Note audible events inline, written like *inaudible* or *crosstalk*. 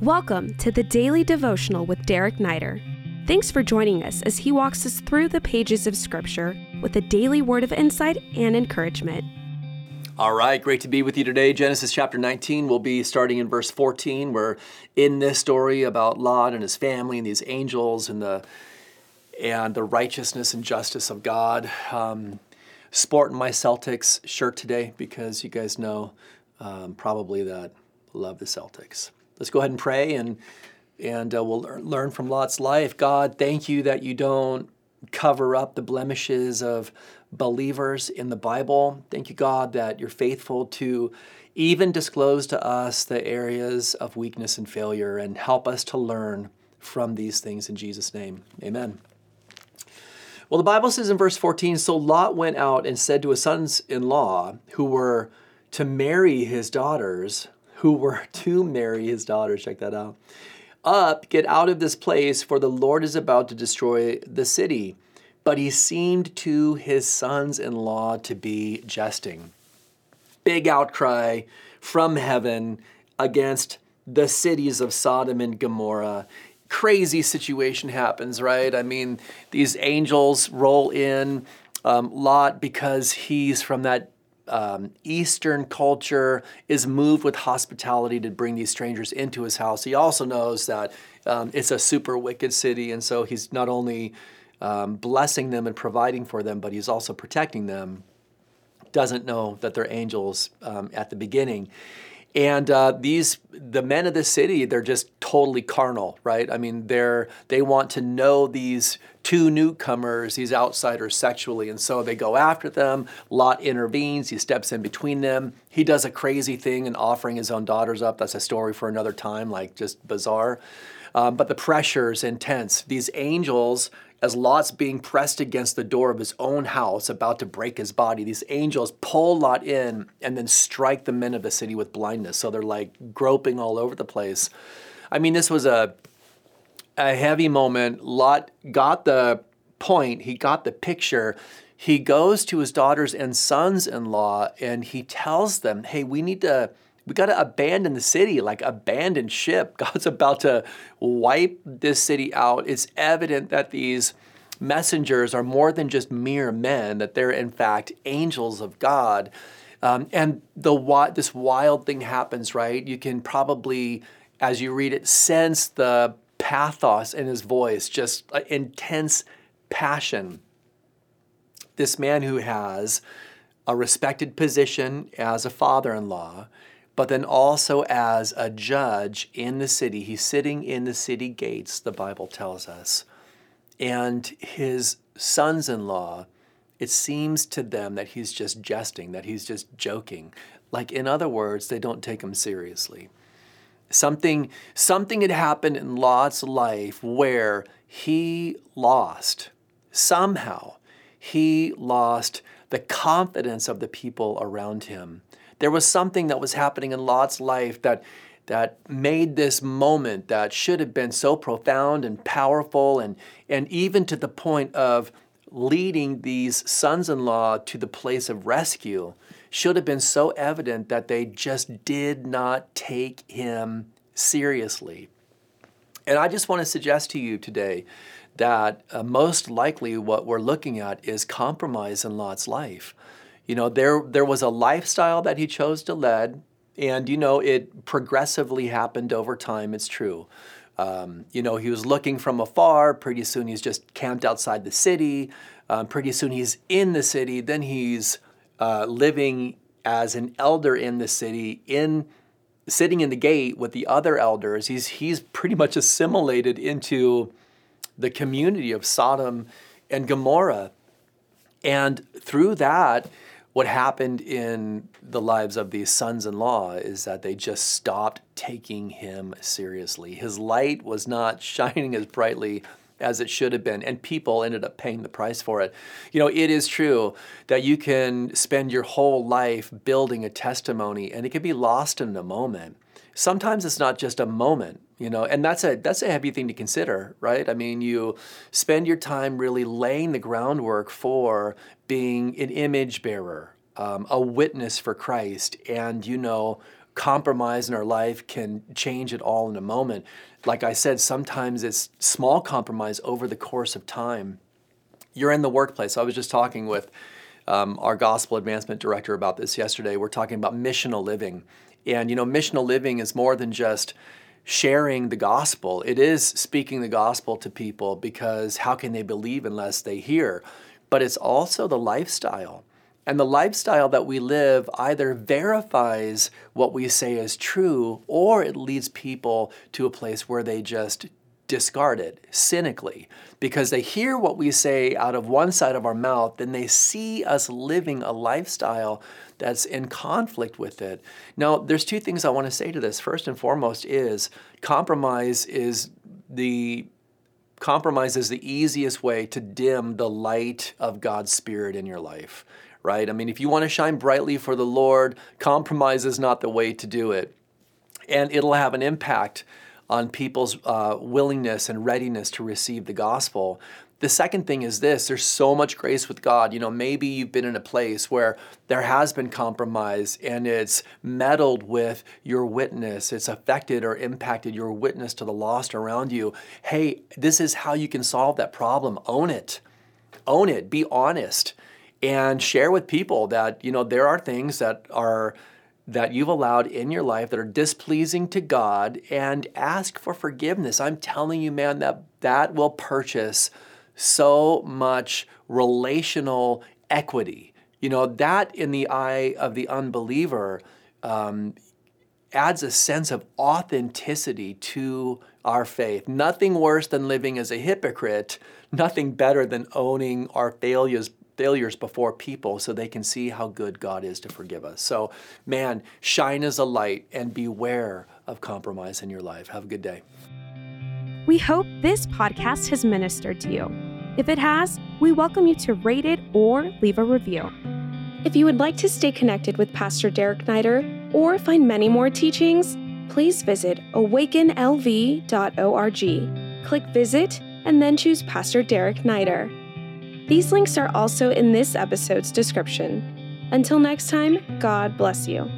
Welcome to the Daily Devotional with Derek Neider. Thanks for joining us as he walks us through the pages of Scripture with a daily word of insight and encouragement. All right, great to be with you today. Genesis chapter 19, we'll be starting in verse 14. We're in this story about Lot and his family and these angels and the and the righteousness and justice of God. Um, sporting my Celtics shirt today because you guys know um, probably that I love the Celtics. Let's go ahead and pray and and uh, we'll learn from Lot's life. God, thank you that you don't cover up the blemishes of believers in the Bible. Thank you, God, that you're faithful to even disclose to us the areas of weakness and failure and help us to learn from these things in Jesus' name. Amen. Well, the Bible says in verse 14 So Lot went out and said to his sons in law, who were to marry his daughters, who were *laughs* to marry his daughters. Check that out. Up, get out of this place, for the Lord is about to destroy the city. But he seemed to his sons in law to be jesting. Big outcry from heaven against the cities of Sodom and Gomorrah. Crazy situation happens, right? I mean, these angels roll in. Um, Lot, because he's from that um, Eastern culture is moved with hospitality to bring these strangers into his house. He also knows that um, it's a super wicked city, and so he's not only um, blessing them and providing for them, but he's also protecting them. Doesn't know that they're angels um, at the beginning. And uh, these, the men of the city, they're just totally carnal, right? I mean, they're they want to know these two newcomers, these outsiders, sexually, and so they go after them. Lot intervenes. He steps in between them. He does a crazy thing in offering his own daughters up. That's a story for another time, like just bizarre. Um, but the pressure is intense. These angels as Lot's being pressed against the door of his own house, about to break his body, these angels pull Lot in and then strike the men of the city with blindness. So they're like groping all over the place. I mean, this was a, a heavy moment. Lot got the point, he got the picture. He goes to his daughters and sons in law and he tells them, hey, we need to we got to abandon the city, like abandon ship. *laughs* God's about to wipe this city out. It's evident that these messengers are more than just mere men, that they're in fact angels of God. Um, and the this wild thing happens, right? You can probably, as you read it, sense the pathos in his voice, just intense passion. This man who has a respected position as a father in law, but then also as a judge in the city. He's sitting in the city gates, the Bible tells us. And his sons in law, it seems to them that he's just jesting, that he's just joking. Like, in other words, they don't take him seriously. Something, something had happened in Lot's life where he lost, somehow, he lost the confidence of the people around him. There was something that was happening in Lot's life that that made this moment that should have been so profound and powerful and and even to the point of leading these sons-in-law to the place of rescue should have been so evident that they just did not take him seriously. And I just want to suggest to you today that uh, most likely what we're looking at is compromise in Lot's life. You know, there there was a lifestyle that he chose to lead, and you know, it progressively happened over time. It's true. Um, you know, he was looking from afar. Pretty soon, he's just camped outside the city. Um, pretty soon, he's in the city. Then he's uh, living as an elder in the city, in sitting in the gate with the other elders. He's he's pretty much assimilated into the community of Sodom and Gomorrah, and through that what happened in the lives of these sons in law is that they just stopped taking him seriously. His light was not *laughs* shining as brightly as it should have been, and people ended up paying the price for it. You know, it is true that you can spend your whole life building a testimony and it can be lost in a moment. Sometimes it's not just a moment, you know, and that's a that's a heavy thing to consider, right? I mean, you spend your time really laying the groundwork for being an image bearer, um, a witness for Christ, and you know, compromise in our life can change it all in a moment. Like I said, sometimes it's small compromise over the course of time. You're in the workplace. I was just talking with um, our gospel advancement director about this yesterday. We're talking about missional living. And, you know, missional living is more than just sharing the gospel. It is speaking the gospel to people because how can they believe unless they hear? But it's also the lifestyle. And the lifestyle that we live either verifies what we say is true or it leads people to a place where they just discard it cynically because they hear what we say out of one side of our mouth, then they see us living a lifestyle that's in conflict with it. Now, there's two things I want to say to this. First and foremost is compromise is the compromise is the easiest way to dim the light of God's spirit in your life, right? I mean, if you want to shine brightly for the Lord, compromise is not the way to do it. And it'll have an impact on people's uh, willingness and readiness to receive the gospel. The second thing is this there's so much grace with God. You know, maybe you've been in a place where there has been compromise and it's meddled with your witness, it's affected or impacted your witness to the lost around you. Hey, this is how you can solve that problem. Own it. Own it. Be honest and share with people that, you know, there are things that are that you've allowed in your life that are displeasing to God and ask for forgiveness. I'm telling you, man, that that will purchase so much relational equity. You know, that in the eye of the unbeliever um, adds a sense of authenticity to our faith. Nothing worse than living as a hypocrite, nothing better than owning our failures failures before people so they can see how good God is to forgive us. So, man, shine as a light and beware of compromise in your life. Have a good day. We hope this podcast has ministered to you. If it has, we welcome you to rate it or leave a review. If you would like to stay connected with Pastor Derek Neider or find many more teachings, please visit awakenlv.org. Click Visit and then choose Pastor Derek Neider. These links are also in this episode's description. Until next time, God bless you.